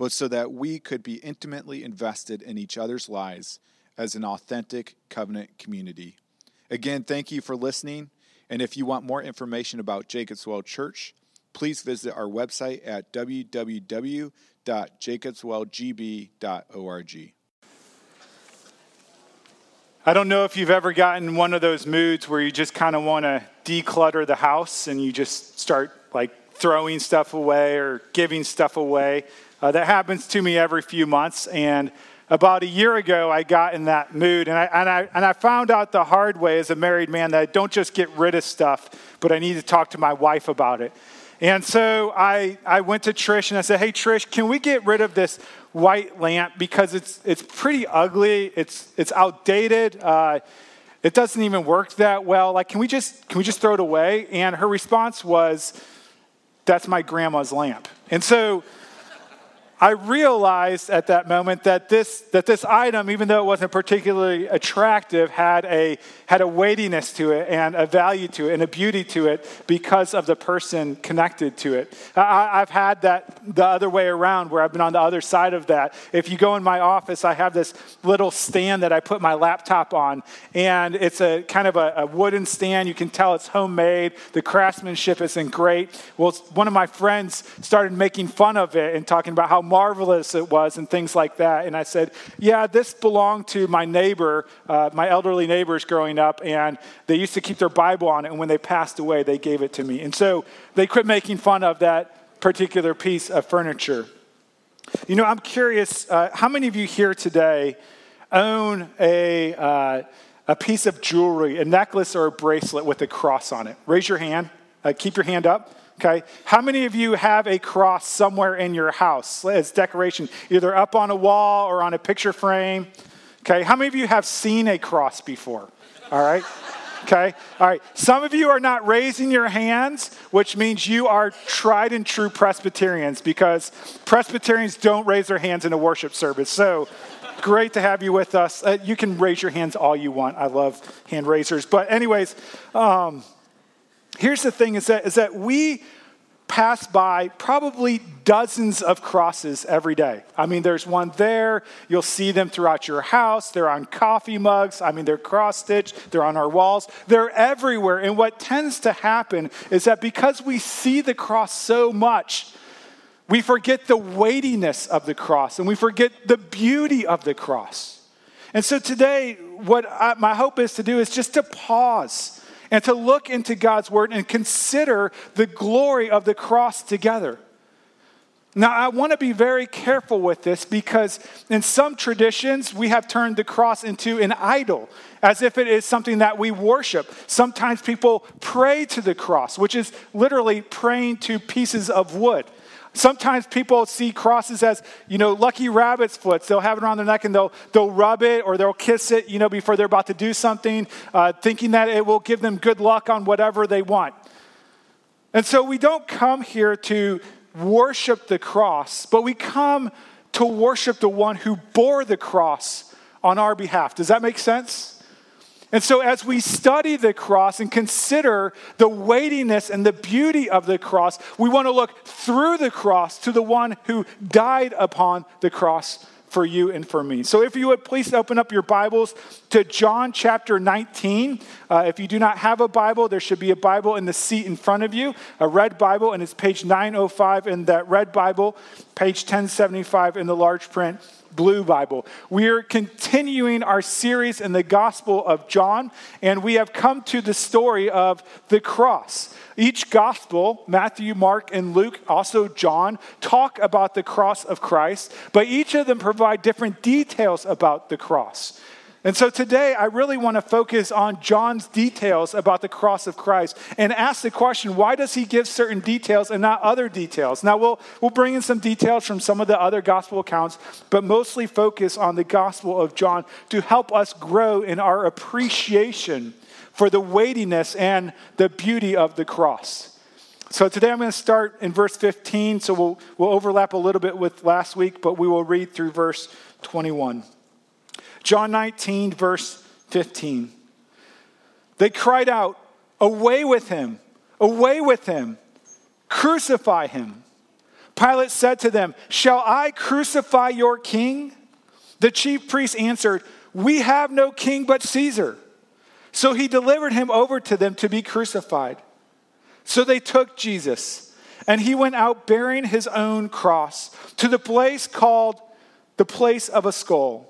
but so that we could be intimately invested in each other's lives as an authentic covenant community. Again, thank you for listening. And if you want more information about Jacob's Well Church, please visit our website at www.jacobswellgb.org. I don't know if you've ever gotten one of those moods where you just kind of want to declutter the house and you just start like throwing stuff away or giving stuff away. Uh, that happens to me every few months. And about a year ago, I got in that mood. And I, and, I, and I found out the hard way as a married man that I don't just get rid of stuff, but I need to talk to my wife about it. And so I, I went to Trish and I said, Hey, Trish, can we get rid of this white lamp because it's, it's pretty ugly, it's, it's outdated. Uh, it doesn't even work that well. Like, can we just can we just throw it away? And her response was, "That's my grandma's lamp." And so I realized at that moment that this, that this item, even though it wasn't particularly attractive, had a, had a weightiness to it and a value to it and a beauty to it because of the person connected to it. I, have had that the other way around where I've been on the other side of that. If you go in my office, I have this little stand that I put my laptop on, and it's a kind of a, a wooden stand. You can tell it's homemade. The craftsmanship isn't great. Well, one of my friends started making fun of it and talking about how marvelous it was and things like that. And I said, Yeah, this belonged to my neighbor, uh, my elderly neighbors growing up, and they used to keep their Bible on it. And when they passed away, they gave it to me. And so they quit making fun of that particular piece of furniture. You know, I'm curious uh, how many of you here today own a, uh, a piece of jewelry, a necklace or a bracelet with a cross on it? Raise your hand. Uh, keep your hand up. Okay. How many of you have a cross somewhere in your house as decoration, either up on a wall or on a picture frame? Okay. How many of you have seen a cross before? All right. Okay. All right. Some of you are not raising your hands, which means you are tried and true Presbyterians because Presbyterians don't raise their hands in a worship service. So, great to have you with us. Uh, you can raise your hands all you want. I love hand raisers. But, anyways, um, here's the thing is that, is that we pass by probably dozens of crosses every day. I mean, there's one there. You'll see them throughout your house. They're on coffee mugs. I mean, they're cross stitched. They're on our walls. They're everywhere. And what tends to happen is that because we see the cross so much, we forget the weightiness of the cross and we forget the beauty of the cross. And so today, what I, my hope is to do is just to pause and to look into God's word and consider the glory of the cross together. Now, I want to be very careful with this because in some traditions, we have turned the cross into an idol, as if it is something that we worship. Sometimes people pray to the cross, which is literally praying to pieces of wood. Sometimes people see crosses as, you know, lucky rabbit's foots. They'll have it around their neck and they'll, they'll rub it or they'll kiss it, you know, before they're about to do something, uh, thinking that it will give them good luck on whatever they want. And so we don't come here to worship the cross, but we come to worship the one who bore the cross on our behalf. Does that make sense? And so, as we study the cross and consider the weightiness and the beauty of the cross, we want to look through the cross to the one who died upon the cross for you and for me. So, if you would please open up your Bibles to John chapter 19. Uh, if you do not have a Bible, there should be a Bible in the seat in front of you, a red Bible, and it's page 905 in that red Bible, page 1075 in the large print Blue Bible. We're continuing our series in the Gospel of John, and we have come to the story of the cross. Each gospel, Matthew, Mark, and Luke, also John, talk about the cross of Christ, but each of them provide different details about the cross. And so today, I really want to focus on John's details about the cross of Christ and ask the question why does he give certain details and not other details? Now, we'll, we'll bring in some details from some of the other gospel accounts, but mostly focus on the gospel of John to help us grow in our appreciation for the weightiness and the beauty of the cross. So today I'm going to start in verse 15, so we'll, we'll overlap a little bit with last week, but we will read through verse 21. John 19, verse 15. They cried out, Away with him! Away with him! Crucify him! Pilate said to them, Shall I crucify your king? The chief priests answered, We have no king but Caesar. So he delivered him over to them to be crucified. So they took Jesus, and he went out bearing his own cross to the place called the place of a skull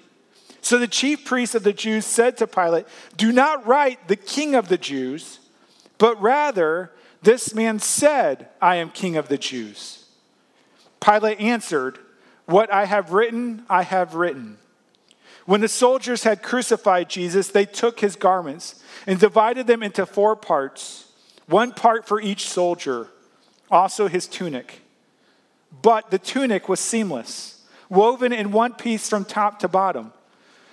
So the chief priests of the Jews said to Pilate, Do not write the king of the Jews, but rather, this man said, I am king of the Jews. Pilate answered, What I have written, I have written. When the soldiers had crucified Jesus, they took his garments and divided them into four parts, one part for each soldier, also his tunic. But the tunic was seamless, woven in one piece from top to bottom.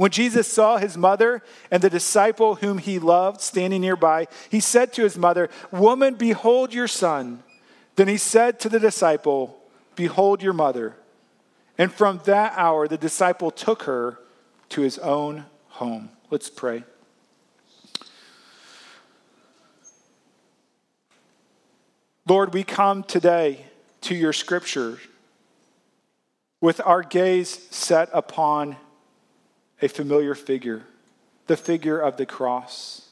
When Jesus saw his mother and the disciple whom he loved standing nearby, he said to his mother, Woman, behold your son. Then he said to the disciple, Behold your mother. And from that hour, the disciple took her to his own home. Let's pray. Lord, we come today to your scripture with our gaze set upon a familiar figure, the figure of the cross.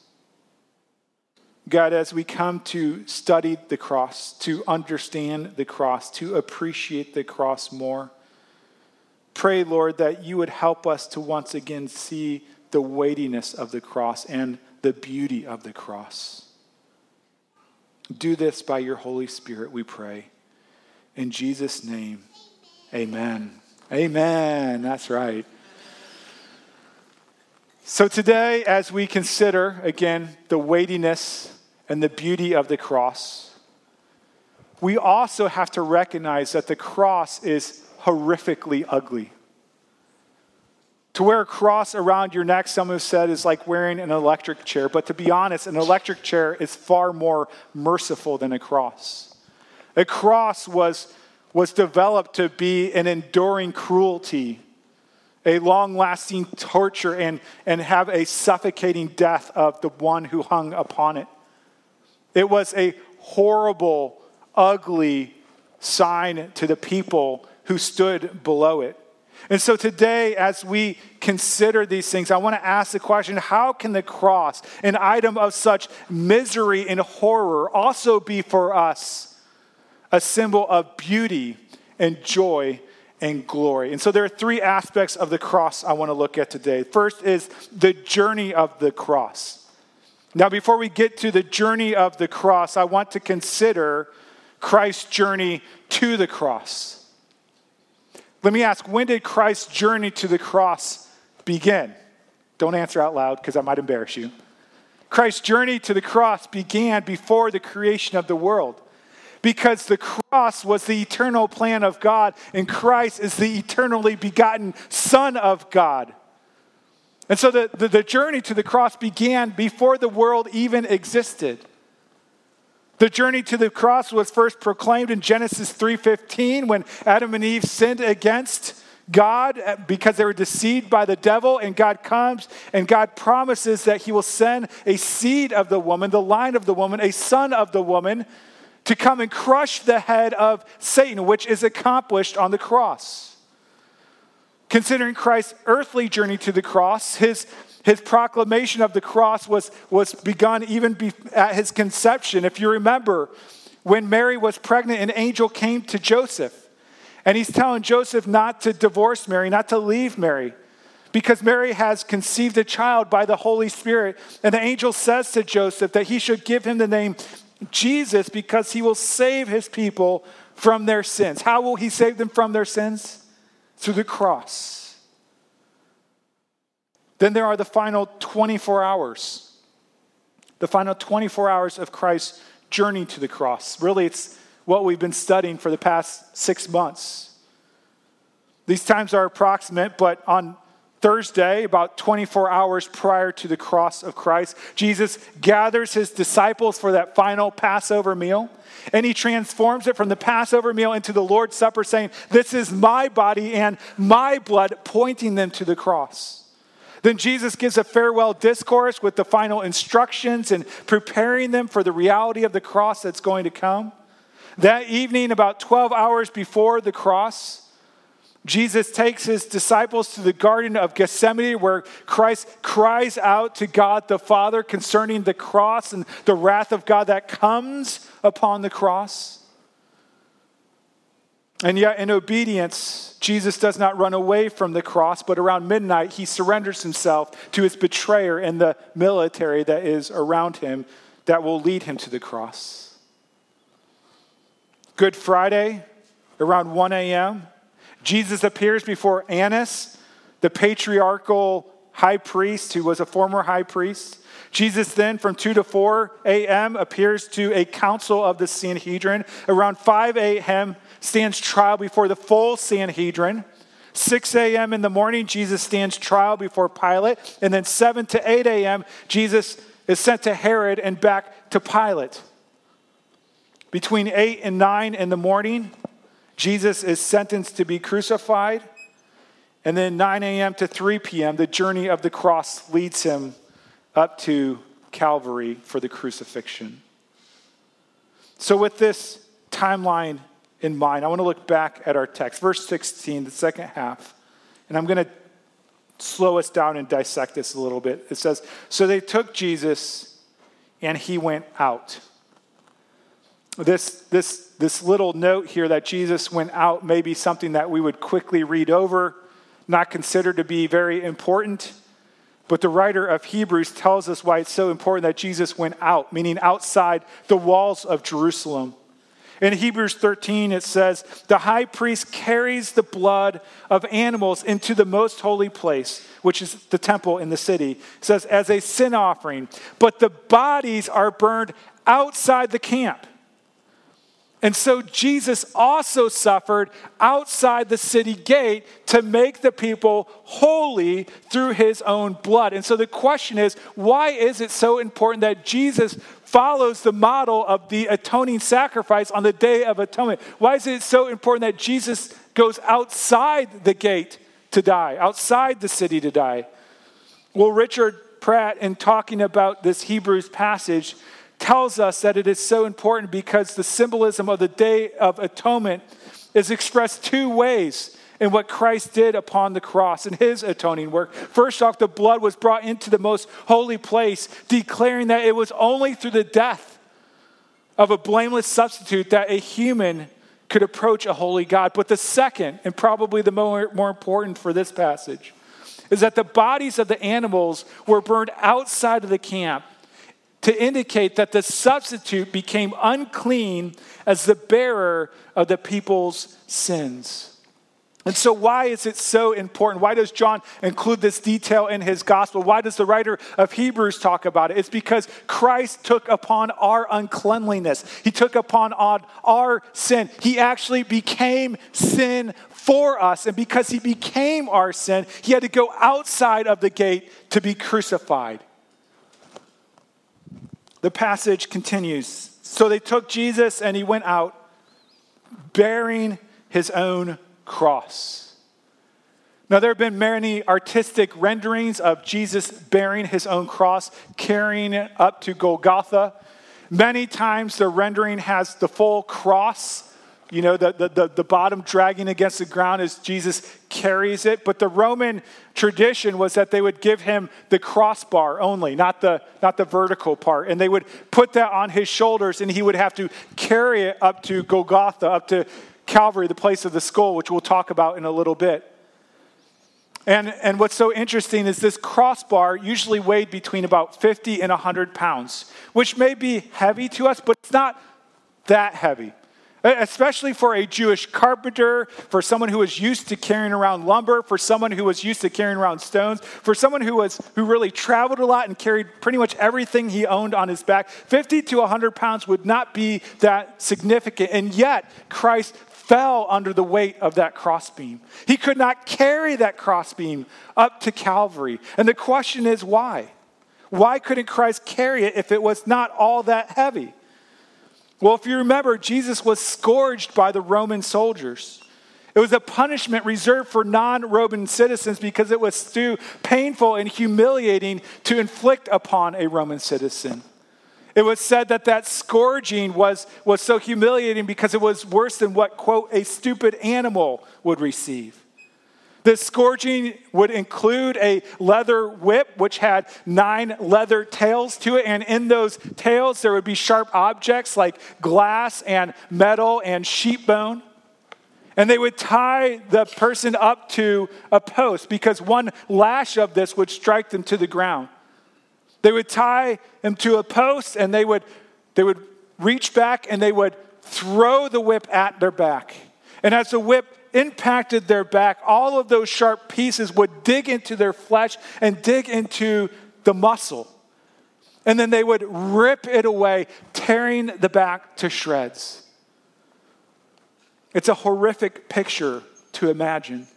God, as we come to study the cross, to understand the cross, to appreciate the cross more, pray, Lord, that you would help us to once again see the weightiness of the cross and the beauty of the cross. Do this by your Holy Spirit, we pray. In Jesus' name, amen. Amen. That's right. So, today, as we consider again the weightiness and the beauty of the cross, we also have to recognize that the cross is horrifically ugly. To wear a cross around your neck, some have said, is like wearing an electric chair. But to be honest, an electric chair is far more merciful than a cross. A cross was, was developed to be an enduring cruelty a long lasting torture and, and have a suffocating death of the one who hung upon it. It was a horrible, ugly sign to the people who stood below it. And so today, as we consider these things, I want to ask the question how can the cross, an item of such misery and horror, also be for us a symbol of beauty and joy and glory. And so there are three aspects of the cross I want to look at today. First is the journey of the cross. Now, before we get to the journey of the cross, I want to consider Christ's journey to the cross. Let me ask when did Christ's journey to the cross begin? Don't answer out loud because I might embarrass you. Christ's journey to the cross began before the creation of the world because the cross was the eternal plan of God, and Christ is the eternally begotten Son of God. And so the, the, the, journey to the cross began before the world even existed. The journey to the cross was first proclaimed in Genesis 3:15 when Adam and Eve sinned against God uh, because they were deceived by the devil and God comes and God promises that he will send a seed of the woman, the line of the woman, a son of the woman to come and crush the head of Satan, which is accomplished on the cross. Considering Christ's earthly journey to the cross, his his proclamation of the cross was, was begun even be, at his conception. If you remember, when Mary was pregnant, an angel came to Joseph. And he's telling Joseph not to divorce Mary, not to leave Mary, because Mary has conceived a child by the Holy Spirit. And the angel says to Joseph that he should give him the name Jesus because he will save his people from their sins. How will he save them from their sins? Through the cross. Then there are the final 24 hours. The final 24 hours of Christ's journey to the cross. Really, it's what we've been studying for the past six months. These times are approximate, but on Thursday, about 24 hours prior to the cross of Christ, Jesus gathers his disciples for that final Passover meal. And he transforms it from the Passover meal into the Lord's Supper, saying, This is my body and my blood, pointing them to the cross. Then Jesus gives a farewell discourse with the final instructions and preparing them for the reality of the cross that's going to come. That evening, about 12 hours before the cross, Jesus takes his disciples to the Garden of Gethsemane where Christ cries out to God the Father concerning the cross and the wrath of God that comes upon the cross. And yet, in obedience, Jesus does not run away from the cross, but around midnight, he surrenders himself to his betrayer and the military that is around him that will lead him to the cross. Good Friday, around 1 a.m., Jesus appears before Annas, the patriarchal high priest who was a former high priest. Jesus then, from 2 to 4 a.m., appears to a council of the Sanhedrin. Around 5 a.m., stands trial before the full Sanhedrin. 6 a.m. in the morning, Jesus stands trial before Pilate. And then 7 to 8 a.m., Jesus is sent to Herod and back to Pilate. Between 8 and 9 in the morning, Jesus is sentenced to be crucified. And then 9 a.m. to 3 p.m., the journey of the cross leads him up to Calvary for the crucifixion. So, with this timeline in mind, I want to look back at our text, verse 16, the second half. And I'm going to slow us down and dissect this a little bit. It says, So they took Jesus and he went out. This, this, this little note here that Jesus went out may be something that we would quickly read over, not consider to be very important. But the writer of Hebrews tells us why it's so important that Jesus went out, meaning outside the walls of Jerusalem. In Hebrews 13, it says, The high priest carries the blood of animals into the most holy place, which is the temple in the city. It says, as a sin offering. But the bodies are burned outside the camp. And so Jesus also suffered outside the city gate to make the people holy through his own blood. And so the question is why is it so important that Jesus follows the model of the atoning sacrifice on the Day of Atonement? Why is it so important that Jesus goes outside the gate to die, outside the city to die? Well, Richard Pratt, in talking about this Hebrews passage, tells us that it is so important because the symbolism of the Day of Atonement is expressed two ways in what Christ did upon the cross in his atoning work. First off, the blood was brought into the most holy place, declaring that it was only through the death of a blameless substitute that a human could approach a holy God. But the second, and probably the more, more important for this passage, is that the bodies of the animals were burned outside of the camp to indicate that the substitute became unclean as the bearer of the people's sins. And so, why is it so important? Why does John include this detail in his gospel? Why does the writer of Hebrews talk about it? It's because Christ took upon our uncleanliness, He took upon our sin. He actually became sin for us. And because He became our sin, He had to go outside of the gate to be crucified. The passage continues So they took Jesus and he went out bearing his own cross. Now, there have been many artistic renderings of Jesus bearing his own cross, carrying it up to Golgotha. Many times the rendering has the full cross you know, the, the, the, the, bottom dragging against the ground as Jesus carries it. But the Roman tradition was that they would give him the crossbar only, not the, not the vertical part. And they would put that on his shoulders, and he would have to carry it up to Golgotha, up to Calvary, the place of the skull, which we'll talk about in a little bit. And, and what's so interesting is this crossbar usually weighed between about 50 and 100 pounds, which may be heavy to us, but it's not that heavy. Especially for a Jewish carpenter, for someone who was used to carrying around lumber, for someone who was used to carrying around stones, for someone who was who really traveled a lot and carried pretty much everything he owned on his back, 50 to 100 pounds would not be that significant. And yet, Christ fell under the weight of that crossbeam. He could not carry that crossbeam up to Calvary. And the question is why? Why couldn't Christ carry it if it was not all that heavy? Well, if you remember, Jesus was scourged by the Roman soldiers. It was a punishment reserved for non Roman citizens because it was too painful and humiliating to inflict upon a Roman citizen. It was said that that scourging was, was so humiliating because it was worse than what, quote, a stupid animal would receive. The scourging would include a leather whip, which had nine leather tails to it. And in those tails, there would be sharp objects like glass and metal and sheep bone. And they would tie the person up to a post because one lash of this would strike them to the ground. They would tie him to a post and they would, they would reach back and they would throw the whip at their back. And as the whip impacted their back, all of those sharp pieces would dig into their flesh and dig into the muscle. And then they would rip it away, tearing the back to shreds. It's a horrific picture to imagine.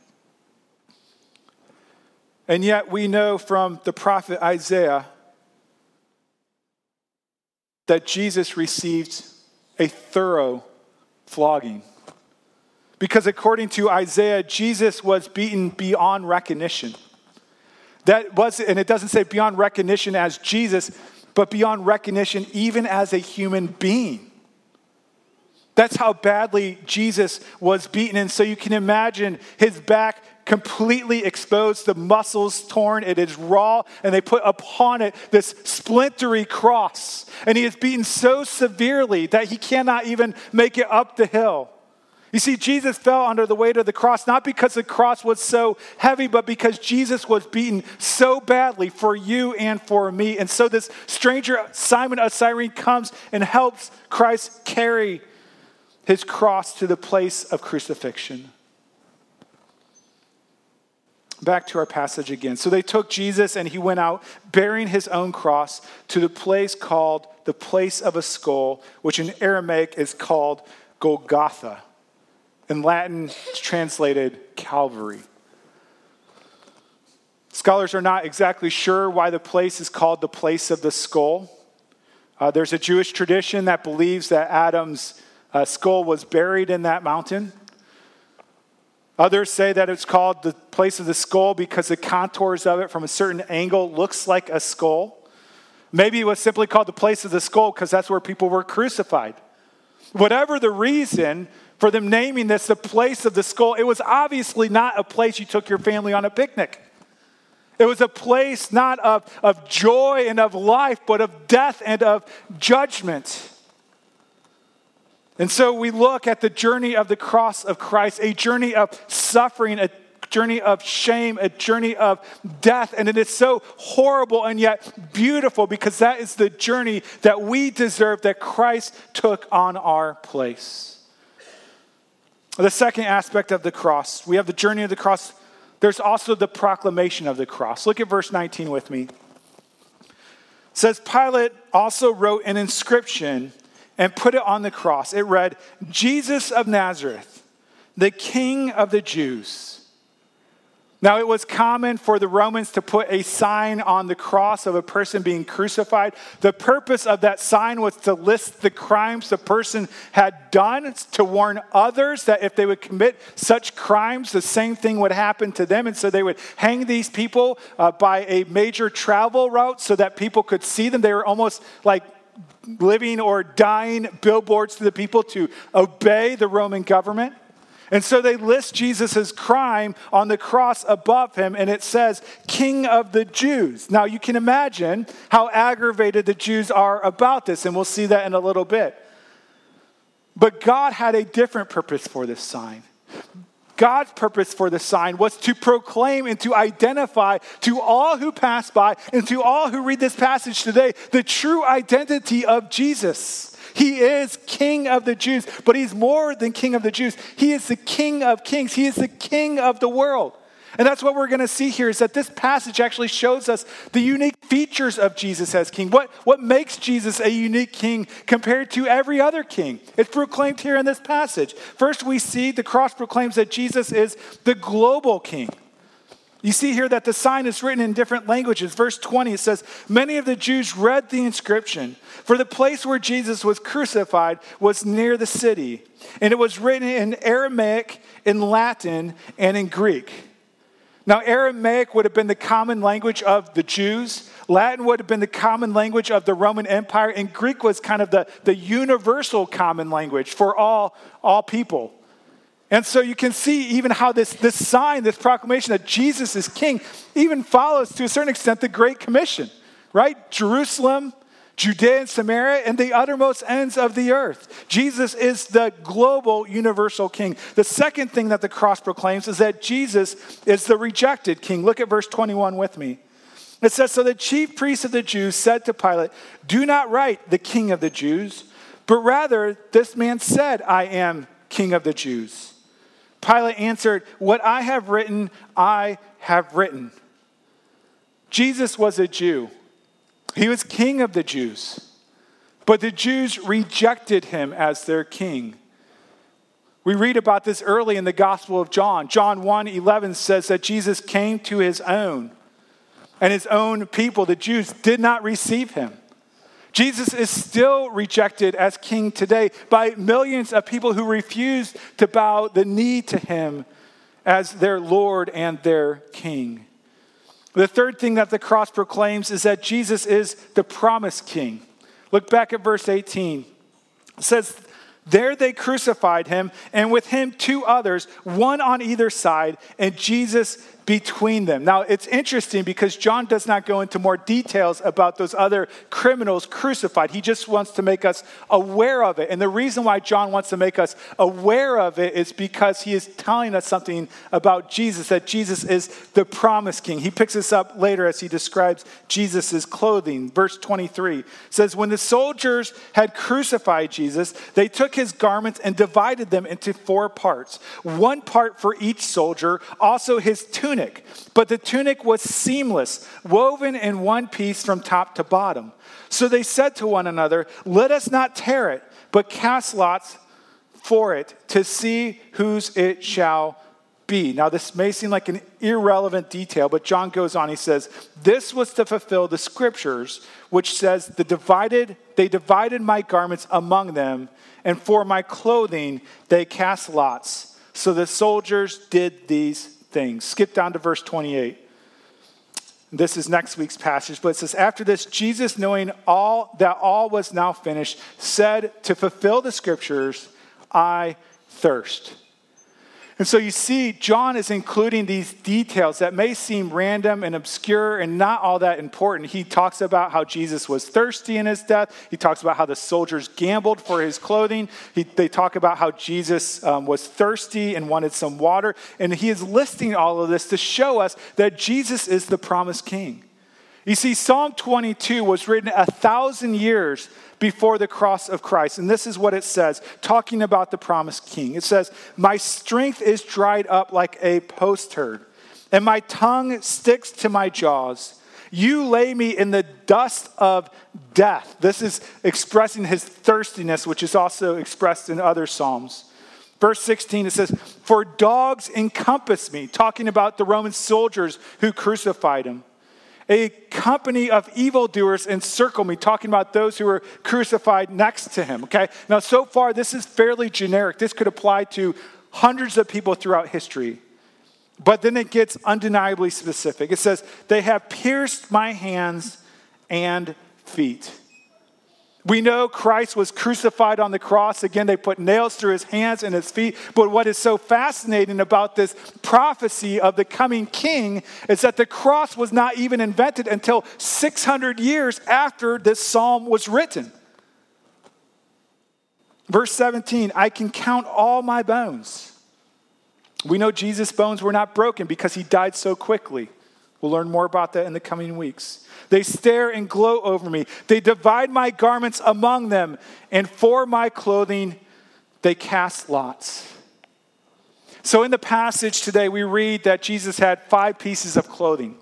And yet, we know from the prophet Isaiah that Jesus received a thorough flogging. Because according to Isaiah, Jesus was beaten beyond recognition. That was, and it doesn't say beyond recognition as Jesus, but beyond recognition even as a human being. That's how badly Jesus was beaten. And so you can imagine his back completely exposed, the muscles torn, it is raw, and they put upon it this splintery cross. And he is beaten so severely that he cannot even make it up the hill. You see, Jesus fell under the weight of the cross, not because the cross was so heavy, but because Jesus was beaten so badly for you and for me. And so this stranger, Simon of Cyrene, comes and helps Christ carry his cross to the place of crucifixion. Back to our passage again. So they took Jesus and he went out bearing his own cross to the place called the place of a skull, which in Aramaic is called Golgotha. In Latin, it's translated Calvary. Scholars are not exactly sure why the place is called the place of the skull. Uh, there's a Jewish tradition that believes that Adam's uh, skull was buried in that mountain. Others say that it's called the place of the skull because the contours of it from a certain angle looks like a skull. Maybe it was simply called the place of the skull because that's where people were crucified. Whatever the reason, for them naming this the place of the skull, it was obviously not a place you took your family on a picnic. It was a place not of, of joy and of life, but of death and of judgment. And so we look at the journey of the cross of Christ, a journey of suffering, a journey of shame, a journey of death. And it is so horrible and yet beautiful because that is the journey that we deserve that Christ took on our place. The second aspect of the cross, we have the journey of the cross. There's also the proclamation of the cross. Look at verse 19 with me. It says Pilate also wrote an inscription and put it on the cross. It read, Jesus of Nazareth, the King of the Jews. Now, it was common for the Romans to put a sign on the cross of a person being crucified. The purpose of that sign was to list the crimes the person had done, to warn others that if they would commit such crimes, the same thing would happen to them. And so they would hang these people uh, by a major travel route so that people could see them. They were almost like living or dying billboards to the people to obey the Roman government. And so they list Jesus' crime on the cross above him, and it says, King of the Jews. Now you can imagine how aggravated the Jews are about this, and we'll see that in a little bit. But God had a different purpose for this sign. God's purpose for the sign was to proclaim and to identify to all who pass by and to all who read this passage today the true identity of Jesus. He is King of the Jews, but he's more than King of the Jews. He is the King of kings, he is the King of the world. And that's what we're going to see here is that this passage actually shows us the unique features of Jesus as king. What, what makes Jesus a unique king compared to every other king? It's proclaimed here in this passage. First, we see the cross proclaims that Jesus is the global king. You see here that the sign is written in different languages. Verse 20 it says, Many of the Jews read the inscription, for the place where Jesus was crucified was near the city. And it was written in Aramaic, in Latin, and in Greek. Now, Aramaic would have been the common language of the Jews. Latin would have been the common language of the Roman Empire, and Greek was kind of the, the universal common language for all, all people. And so you can see even how this, this sign, this proclamation that Jesus is king, even follows to a certain extent the Great Commission, right? Jerusalem, Judea and Samaria, and the uttermost ends of the earth. Jesus is the global universal king. The second thing that the cross proclaims is that Jesus is the rejected king. Look at verse 21 with me. It says So the chief priests of the Jews said to Pilate, Do not write the king of the Jews, but rather this man said, I am king of the Jews. Pilate answered, What I have written, I have written. Jesus was a Jew, he was king of the Jews, but the Jews rejected him as their king. We read about this early in the Gospel of John. John 1 11 says that Jesus came to his own, and his own people, the Jews, did not receive him. Jesus is still rejected as king today by millions of people who refuse to bow the knee to him as their Lord and their king. The third thing that the cross proclaims is that Jesus is the promised king. Look back at verse 18. It says, There they crucified him, and with him two others, one on either side, and Jesus between them. Now, it's interesting because John does not go into more details about those other criminals crucified. He just wants to make us aware of it. And the reason why John wants to make us aware of it is because he is telling us something about Jesus, that Jesus is the promised king. He picks this up later as he describes Jesus' clothing. Verse 23 says, When the soldiers had crucified Jesus, they took his garments and divided them into four parts one part for each soldier, also his tunic tunic, but the tunic was seamless, woven in one piece from top to bottom. So they said to one another, Let us not tear it, but cast lots for it to see whose it shall be. Now, this may seem like an irrelevant detail, but John goes on. He says, This was to fulfill the scriptures, which says, the divided, They divided my garments among them, and for my clothing they cast lots. So the soldiers did these things. Skip down to verse 28. This is next week's passage, but it says, After this, Jesus, knowing all that all was now finished, said, To fulfill the scriptures, I thirst. And so you see, John is including these details that may seem random and obscure and not all that important. He talks about how Jesus was thirsty in his death. He talks about how the soldiers gambled for his clothing. He, they talk about how Jesus um, was thirsty and wanted some water. And he is listing all of this to show us that Jesus is the promised king. You see, Psalm 22 was written a thousand years before the cross of Christ. And this is what it says, talking about the promised king. It says, My strength is dried up like a potsherd, and my tongue sticks to my jaws. You lay me in the dust of death. This is expressing his thirstiness, which is also expressed in other Psalms. Verse 16, it says, For dogs encompass me, talking about the Roman soldiers who crucified him. A company of evildoers encircle me, talking about those who were crucified next to him. Okay? Now, so far, this is fairly generic. This could apply to hundreds of people throughout history. But then it gets undeniably specific. It says, They have pierced my hands and feet. We know Christ was crucified on the cross. Again, they put nails through his hands and his feet. But what is so fascinating about this prophecy of the coming king is that the cross was not even invented until 600 years after this psalm was written. Verse 17 I can count all my bones. We know Jesus' bones were not broken because he died so quickly. We'll learn more about that in the coming weeks. They stare and gloat over me. They divide my garments among them, and for my clothing they cast lots. So, in the passage today, we read that Jesus had five pieces of clothing.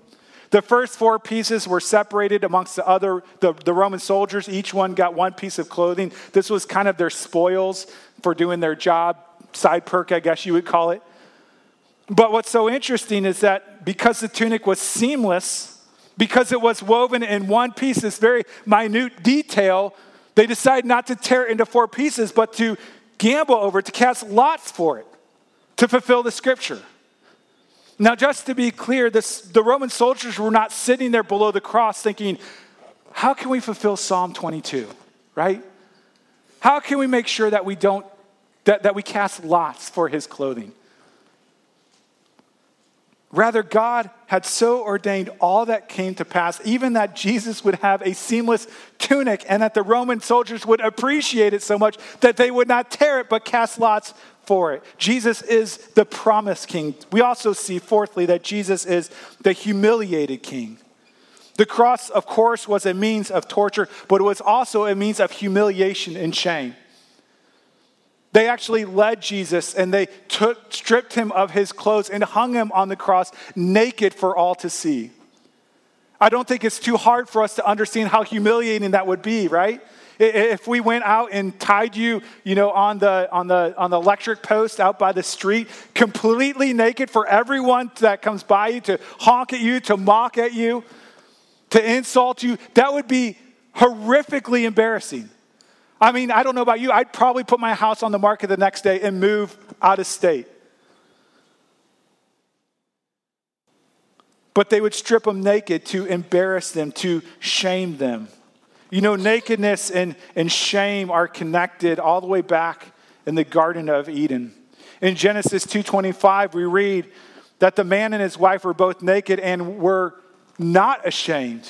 The first four pieces were separated amongst the other, the, the Roman soldiers. Each one got one piece of clothing. This was kind of their spoils for doing their job, side perk, I guess you would call it. But what's so interesting is that because the tunic was seamless, because it was woven in one piece, this very minute detail, they decided not to tear it into four pieces, but to gamble over it, to cast lots for it, to fulfill the scripture. Now, just to be clear, this, the Roman soldiers were not sitting there below the cross thinking, how can we fulfill Psalm 22, right? How can we make sure that we don't, that, that we cast lots for his clothing? Rather, God had so ordained all that came to pass, even that Jesus would have a seamless tunic, and that the Roman soldiers would appreciate it so much that they would not tear it but cast lots for it. Jesus is the promised king. We also see, fourthly, that Jesus is the humiliated king. The cross, of course, was a means of torture, but it was also a means of humiliation and shame. They actually led Jesus and they took, stripped him of his clothes and hung him on the cross naked for all to see. I don't think it's too hard for us to understand how humiliating that would be, right? If we went out and tied you, you know, on the, on the, on the electric post out by the street, completely naked for everyone that comes by you to honk at you, to mock at you, to insult you, that would be horrifically embarrassing. I mean, I don't know about you, I'd probably put my house on the market the next day and move out of state. But they would strip them naked to embarrass them, to shame them. You know, nakedness and, and shame are connected all the way back in the Garden of Eden. In Genesis 2:25, we read that the man and his wife were both naked and were not ashamed.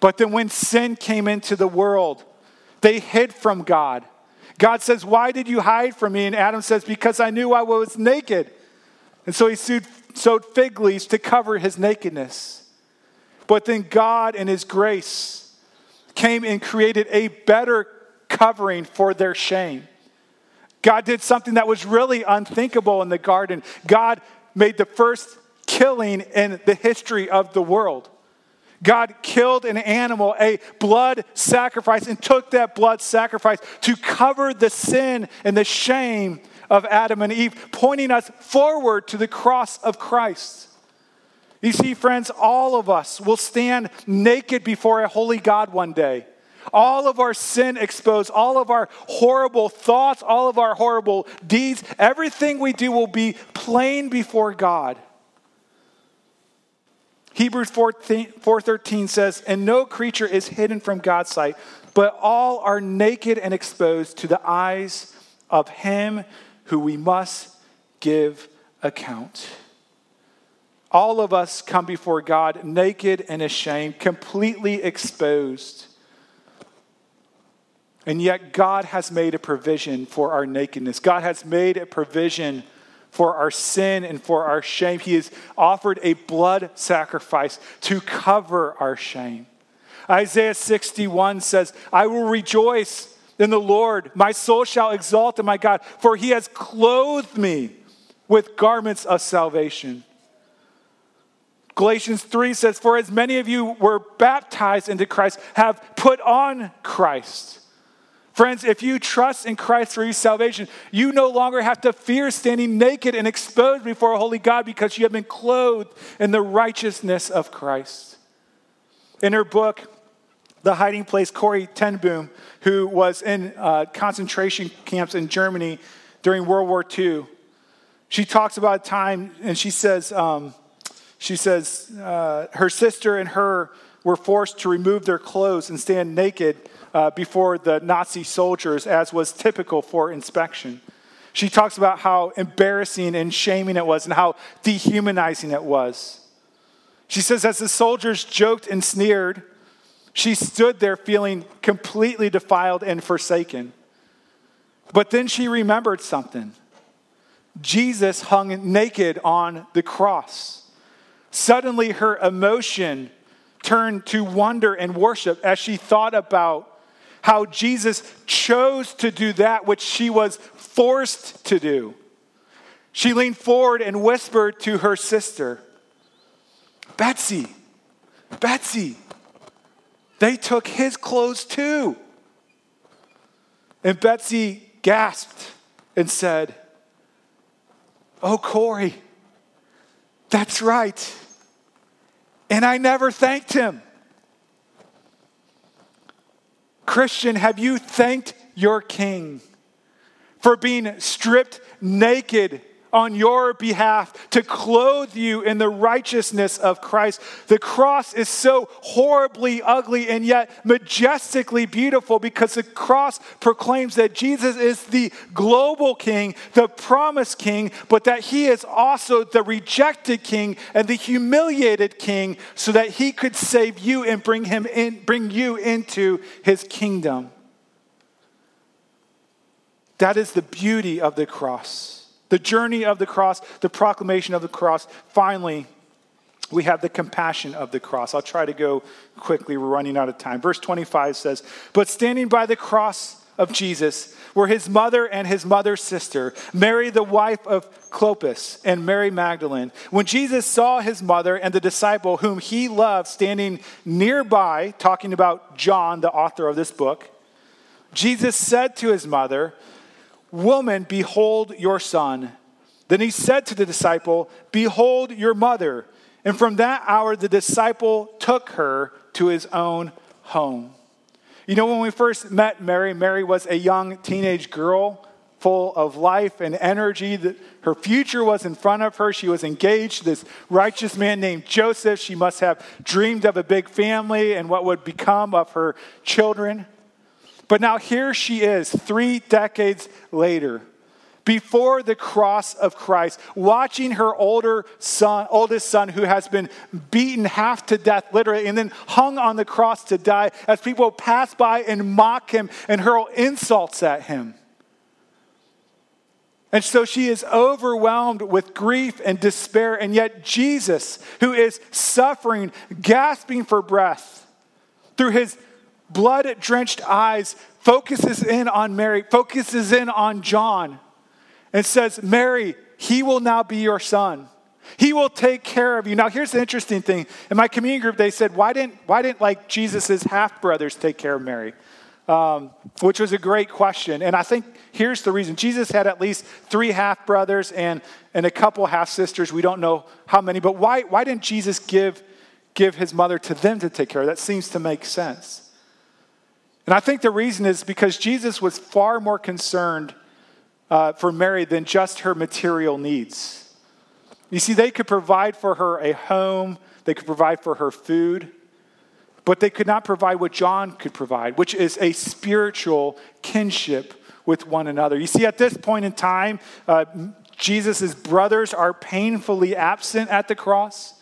But then when sin came into the world, they hid from God. God says, Why did you hide from me? And Adam says, Because I knew I was naked. And so he sewed, fig leaves to cover his nakedness. But then God, in his grace, came and created a better covering for their shame. God did something that was really unthinkable in the garden. God made the first killing in the history of the world. God killed an animal, a blood sacrifice, and took that blood sacrifice to cover the sin and the shame of Adam and Eve, pointing us forward to the cross of Christ. You see, friends, all of us will stand naked before a holy God one day. All of our sin exposed, all of our horrible thoughts, all of our horrible deeds, everything we do will be plain before God. Hebrews 4:13 says, "And no creature is hidden from God's sight, but all are naked and exposed to the eyes of him who we must give account." All of us come before God naked and ashamed, completely exposed. And yet, God has made a provision for our nakedness. God has made a provision for our sin and for our shame. He has offered a blood sacrifice to cover our shame. Isaiah 61 says, I will rejoice in the Lord. My soul shall exalt in my God, for he has clothed me with garments of salvation. Galatians 3 says, For as many of you were baptized into Christ, have put on Christ. Friends, if you trust in Christ for your salvation, you no longer have to fear standing naked and exposed before a holy God because you have been clothed in the righteousness of Christ. In her book, The Hiding Place, Corrie ten Boom, who was in uh, concentration camps in Germany during World War II, she talks about a time and she says, um, she says uh, her sister and her were forced to remove their clothes and stand naked uh, before the Nazi soldiers, as was typical for inspection. She talks about how embarrassing and shaming it was and how dehumanizing it was. She says, as the soldiers joked and sneered, she stood there feeling completely defiled and forsaken. But then she remembered something Jesus hung naked on the cross. Suddenly, her emotion turned to wonder and worship as she thought about how Jesus chose to do that which she was forced to do. She leaned forward and whispered to her sister, Betsie, Betsie, they took his clothes too. And Betsie gasped and said, Oh, Corrie, that's right. And I never thanked him. Christian, have you thanked your King for being stripped naked on your behalf to clothe you in the righteousness of Christ. The cross is so horribly ugly and yet majestically beautiful because the cross proclaims that Jesus is the global king, the promised king, but that he is also the rejected king and the humiliated king so that he could save you and bring him in bring you into his kingdom. That is the beauty of the cross the journey of the cross, the proclamation of the cross. Finally, we have the compassion of the cross. I'll try to go quickly. We're running out of time. Verse 25 says, But standing by the cross of Jesus were his mother and his mother's sister, Mary, the wife of Clopas, and Mary Magdalene. When Jesus saw his mother and the disciple whom he loved standing nearby, talking about John, the author of this book, Jesus said to his mother, Woman, behold your son. Then he said to the disciple, Behold your mother. And from that hour, the disciple took her to his own home. You know, when we first met Mary, Mary was a young teenage girl full of life and energy. That Her future was in front of her. She was engaged to this righteous man named Joseph. She must have dreamed of a big family and what would become of her children. But now here she is, three decades later, before the cross of Christ, watching her older son, oldest son, who has been beaten half to death, literally, and then hung on the cross to die, as people pass by and mock him and hurl insults at him. And so she is overwhelmed with grief and despair, and yet Jesus, who is suffering, gasping for breath, through his blood drenched eyes, focuses in on Mary, focuses in on John, and says, Mary, he will now be your son. He will take care of you. Now, here's the interesting thing. In my community group, they said, why didn't, why didn't like Jesus' half brothers take care of Mary? Um, which was a great question. And I think here's the reason Jesus had at least three half brothers and, and a couple half sisters. We don't know how many, but why, why didn't Jesus give, give his mother to them to take care of? That seems to make sense. And I think the reason is because Jesus was far more concerned uh, for Mary than just her material needs. You see, they could provide for her a home, they could provide for her food, but they could not provide what John could provide, which is a spiritual kinship with one another. You see, at this point in time, uh, Jesus' brothers are painfully absent at the cross.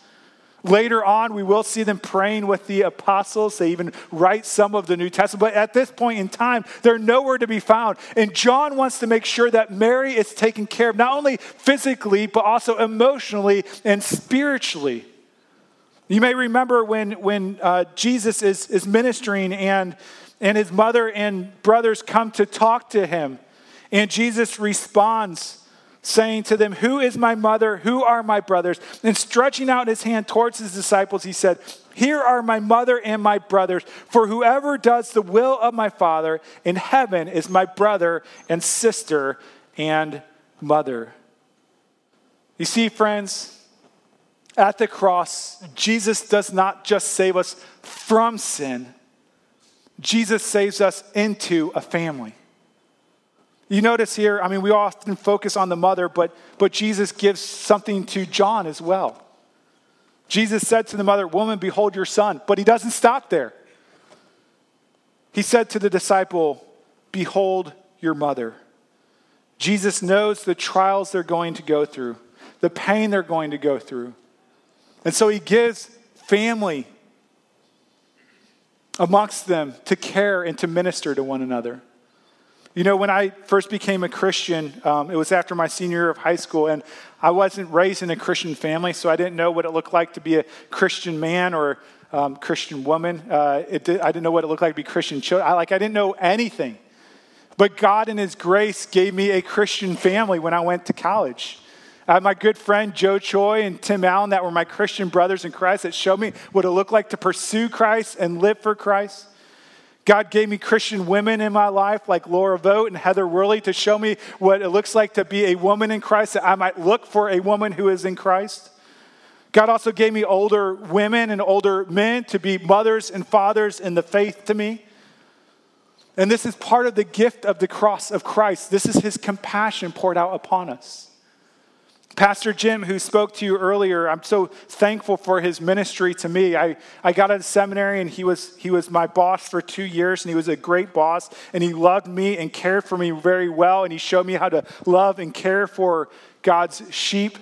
Later on, we will see them praying with the apostles. They even write some of the New Testament. But at this point in time, they're nowhere to be found. And John wants to make sure that Mary is taken care of, not only physically, but also emotionally and spiritually. You may remember when, when uh, Jesus is, is ministering and, and his mother and brothers come to talk to him. And Jesus responds saying to them, Who is my mother? Who are my brothers? And stretching out his hand towards his disciples, he said, Here are my mother and my brothers. For whoever does the will of my Father in heaven is my brother and sister and mother. You see, friends, at the cross, Jesus does not just save us from sin, Jesus saves us into a family. You notice here, I mean, we often focus on the mother, but, but Jesus gives something to John as well. Jesus said to the mother, Woman, behold your son. But he doesn't stop there. He said to the disciple, Behold your mother. Jesus knows the trials they're going to go through, the pain they're going to go through. And so he gives family amongst them to care and to minister to one another. You know, when I first became a Christian, um, it was after my senior year of high school, and I wasn't raised in a Christian family, so I didn't know what it looked like to be a Christian man or um, Christian woman. Uh, did, I didn't know what it looked like to be Christian children. I, like, I didn't know anything. But God, in His grace, gave me a Christian family when I went to college. My good friend Joe Choi and Tim Allen that were my Christian brothers in Christ that showed me what it looked like to pursue Christ and live for Christ. God gave me Christian women in my life like Laura Vogt and Heather Worley to show me what it looks like to be a woman in Christ, that I might look for a woman who is in Christ. God also gave me older women and older men to be mothers and fathers in the faith to me. And this is part of the gift of the cross of Christ. This is his compassion poured out upon us. Pastor Jim, who spoke to you earlier, I'm so thankful for his ministry to me. I, I got out of seminary and he was, he was my boss for two years and he was a great boss and he loved me and cared for me very well and he showed me how to love and care for God's sheep.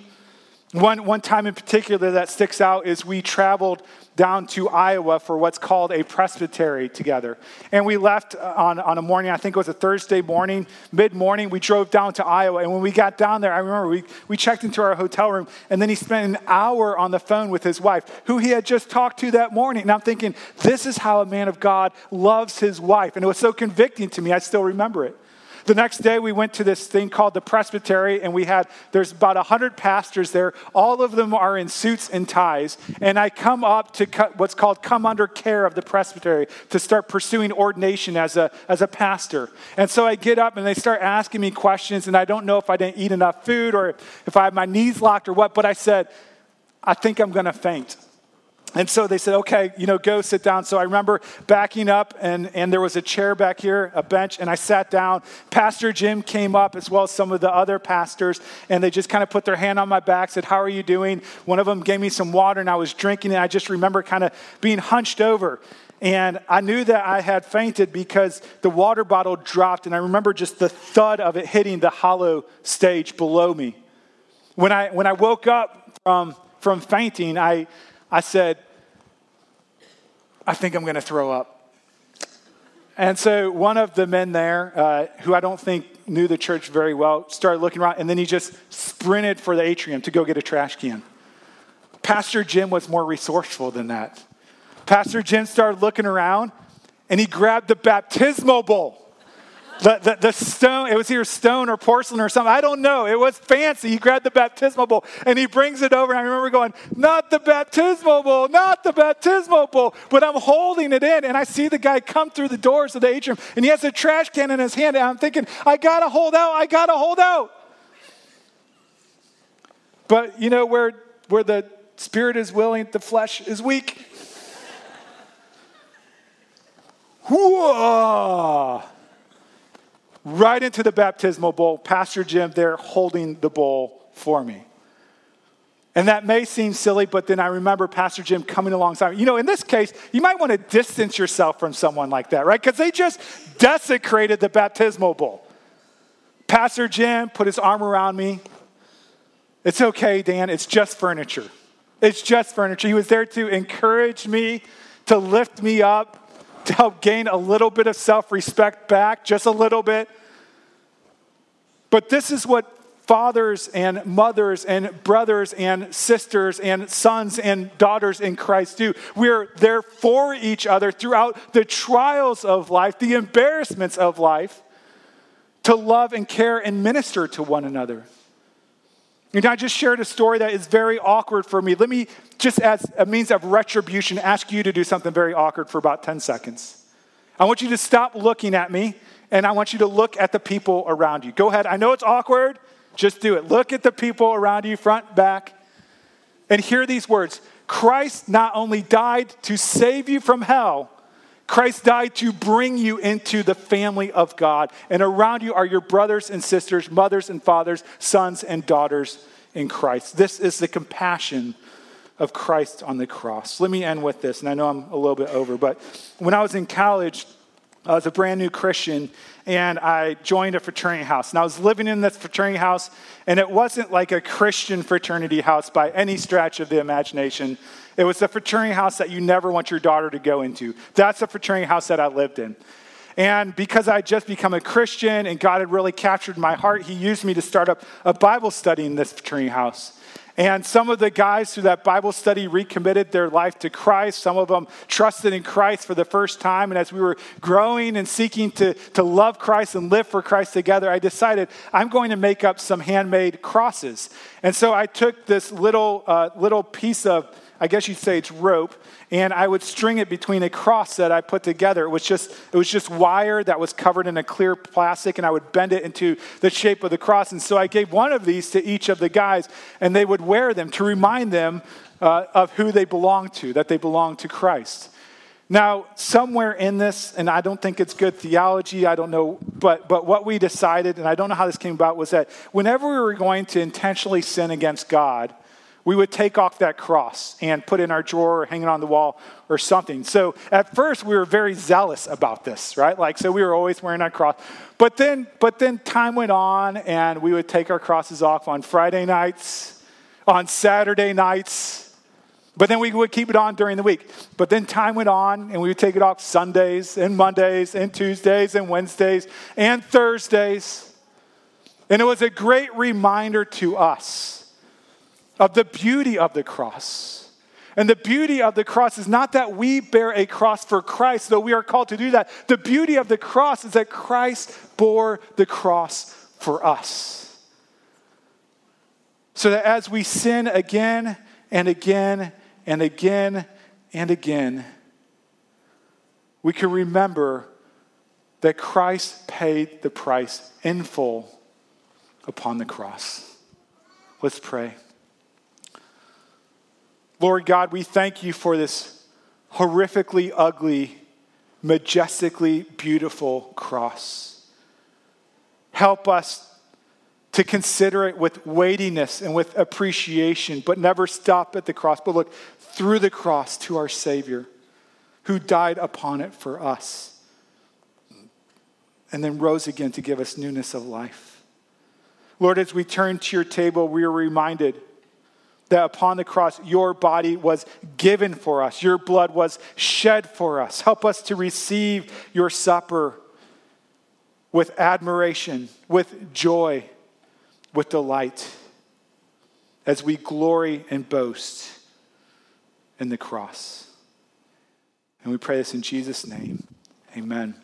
One, one time in particular that sticks out is we traveled down to Iowa for what's called a presbytery together. And we left uh, on, on a morning, I think it was a Thursday morning, mid morning. We drove down to Iowa. And when we got down there, I remember we, we checked into our hotel room, and then he spent an hour on the phone with his wife, who he had just talked to that morning. And I'm thinking, this is how a man of God loves his wife. And it was so convicting to me, I still remember it. The next day, we went to this thing called the presbytery, and we had, there's about 100 pastors there. All of them are in suits and ties. And I come up to what's called come under care of the presbytery to start pursuing ordination as a, as a pastor. And so I get up, and they start asking me questions, and I don't know if I didn't eat enough food or if I had my knees locked or what, but I said, I think I'm going to faint. And so they said, okay, you know, go sit down. So I remember backing up, and, and there was a chair back here, a bench, and I sat down. Pastor Jim came up, as well as some of the other pastors, and they just kind of put their hand on my back, said, How are you doing? One of them gave me some water, and I was drinking, and I just remember kind of being hunched over. And I knew that I had fainted because the water bottle dropped, and I remember just the thud of it hitting the hollow stage below me. When I, when I woke up from, from fainting, I, I said, I think I'm going to throw up. And so one of the men there, uh, who I don't think knew the church very well, started looking around, and then he just sprinted for the atrium to go get a trash can. Pastor Jim was more resourceful than that. Pastor Jim started looking around, and he grabbed the baptismal bowl the, the, the, stone, it was either stone or porcelain or something. I don't know. It was fancy. He grabbed the baptismal bowl and he brings it over. And I remember going, not the baptismal bowl, not the baptismal bowl. But I'm holding it in and I see the guy come through the doors of the atrium and he has a trash can in his hand. And I'm thinking, I got to hold out. I got to hold out. But you know, where, where the spirit is willing, the flesh is weak. Whoa! Right into the baptismal bowl. Pastor Jim there holding the bowl for me. And that may seem silly, but then I remember Pastor Jim coming alongside. You know, in this case, you might want to distance yourself from someone like that, right? Because they just desecrated the baptismal bowl. Pastor Jim put his arm around me. It's okay, Dan, it's just furniture. It's just furniture. He was there to encourage me, to lift me up, to help gain a little bit of self respect back, just a little bit. But this is what fathers and mothers and brothers and sisters and sons and daughters in Christ do. We're there for each other throughout the trials of life, the embarrassments of life, to love and care and minister to one another. And I just shared a story that is very awkward for me. Let me, just as a means of retribution, ask you to do something very awkward for about 10 seconds. I want you to stop looking at me and I want you to look at the people around you. Go ahead. I know it's awkward. Just do it. Look at the people around you, front, back, and hear these words Christ not only died to save you from hell, Christ died to bring you into the family of God. And around you are your brothers and sisters, mothers and fathers, sons and daughters in Christ. This is the compassion of Christ on the cross. Let me end with this, and I know I'm a little bit over, but when I was in college, I was a brand new Christian, and I joined a fraternity house. And I was living in this fraternity house, and it wasn't like a Christian fraternity house by any stretch of the imagination. It was a fraternity house that you never want your daughter to go into. That's the fraternity house that I lived in. And because I had just become a Christian and God had really captured my heart, He used me to start up a Bible study in this fraternity house. And some of the guys through that Bible study recommitted their life to Christ. Some of them trusted in Christ for the first time. And as we were growing and seeking to, to love Christ and live for Christ together, I decided I'm going to make up some handmade crosses. And so I took this little, uh, little piece of I guess you'd say it's rope, and I would string it between a cross that I put together. It was just it was just wire that was covered in a clear plastic, and I would bend it into the shape of the cross. And so I gave one of these to each of the guys, and they would wear them to remind them uh, of who they belonged to, that they belonged to Christ. Now, somewhere in this, and I don't think it's good theology, I don't know, but, but what we decided, and I don't know how this came about, was that whenever we were going to intentionally sin against God, we would take off that cross and put it in our drawer or hang it on the wall or something. So at first we were very zealous about this, right? Like so we were always wearing our cross. But then but then time went on and we would take our crosses off on Friday nights, on Saturday nights. But then we would keep it on during the week. But then time went on and we would take it off Sundays and Mondays and Tuesdays and Wednesdays and Thursdays. And it was a great reminder to us of the beauty of the cross. And the beauty of the cross is not that we bear a cross for Christ, though we are called to do that. The beauty of the cross is that Christ bore the cross for us. So that as we sin again and again and again and again, we can remember that Christ paid the price in full upon the cross. Let's pray. Lord God, we thank you for this horrifically ugly, majestically beautiful cross. Help us to consider it with weightiness and with appreciation, but never stop at the cross, but look through the cross to our Savior who died upon it for us and then rose again to give us newness of life. Lord, as we turn to your table, we are reminded that upon the cross, your body was given for us, your blood was shed for us. Help us to receive your supper with admiration, with joy, with delight, as we glory and boast in the cross. And we pray this in Jesus' name. Amen.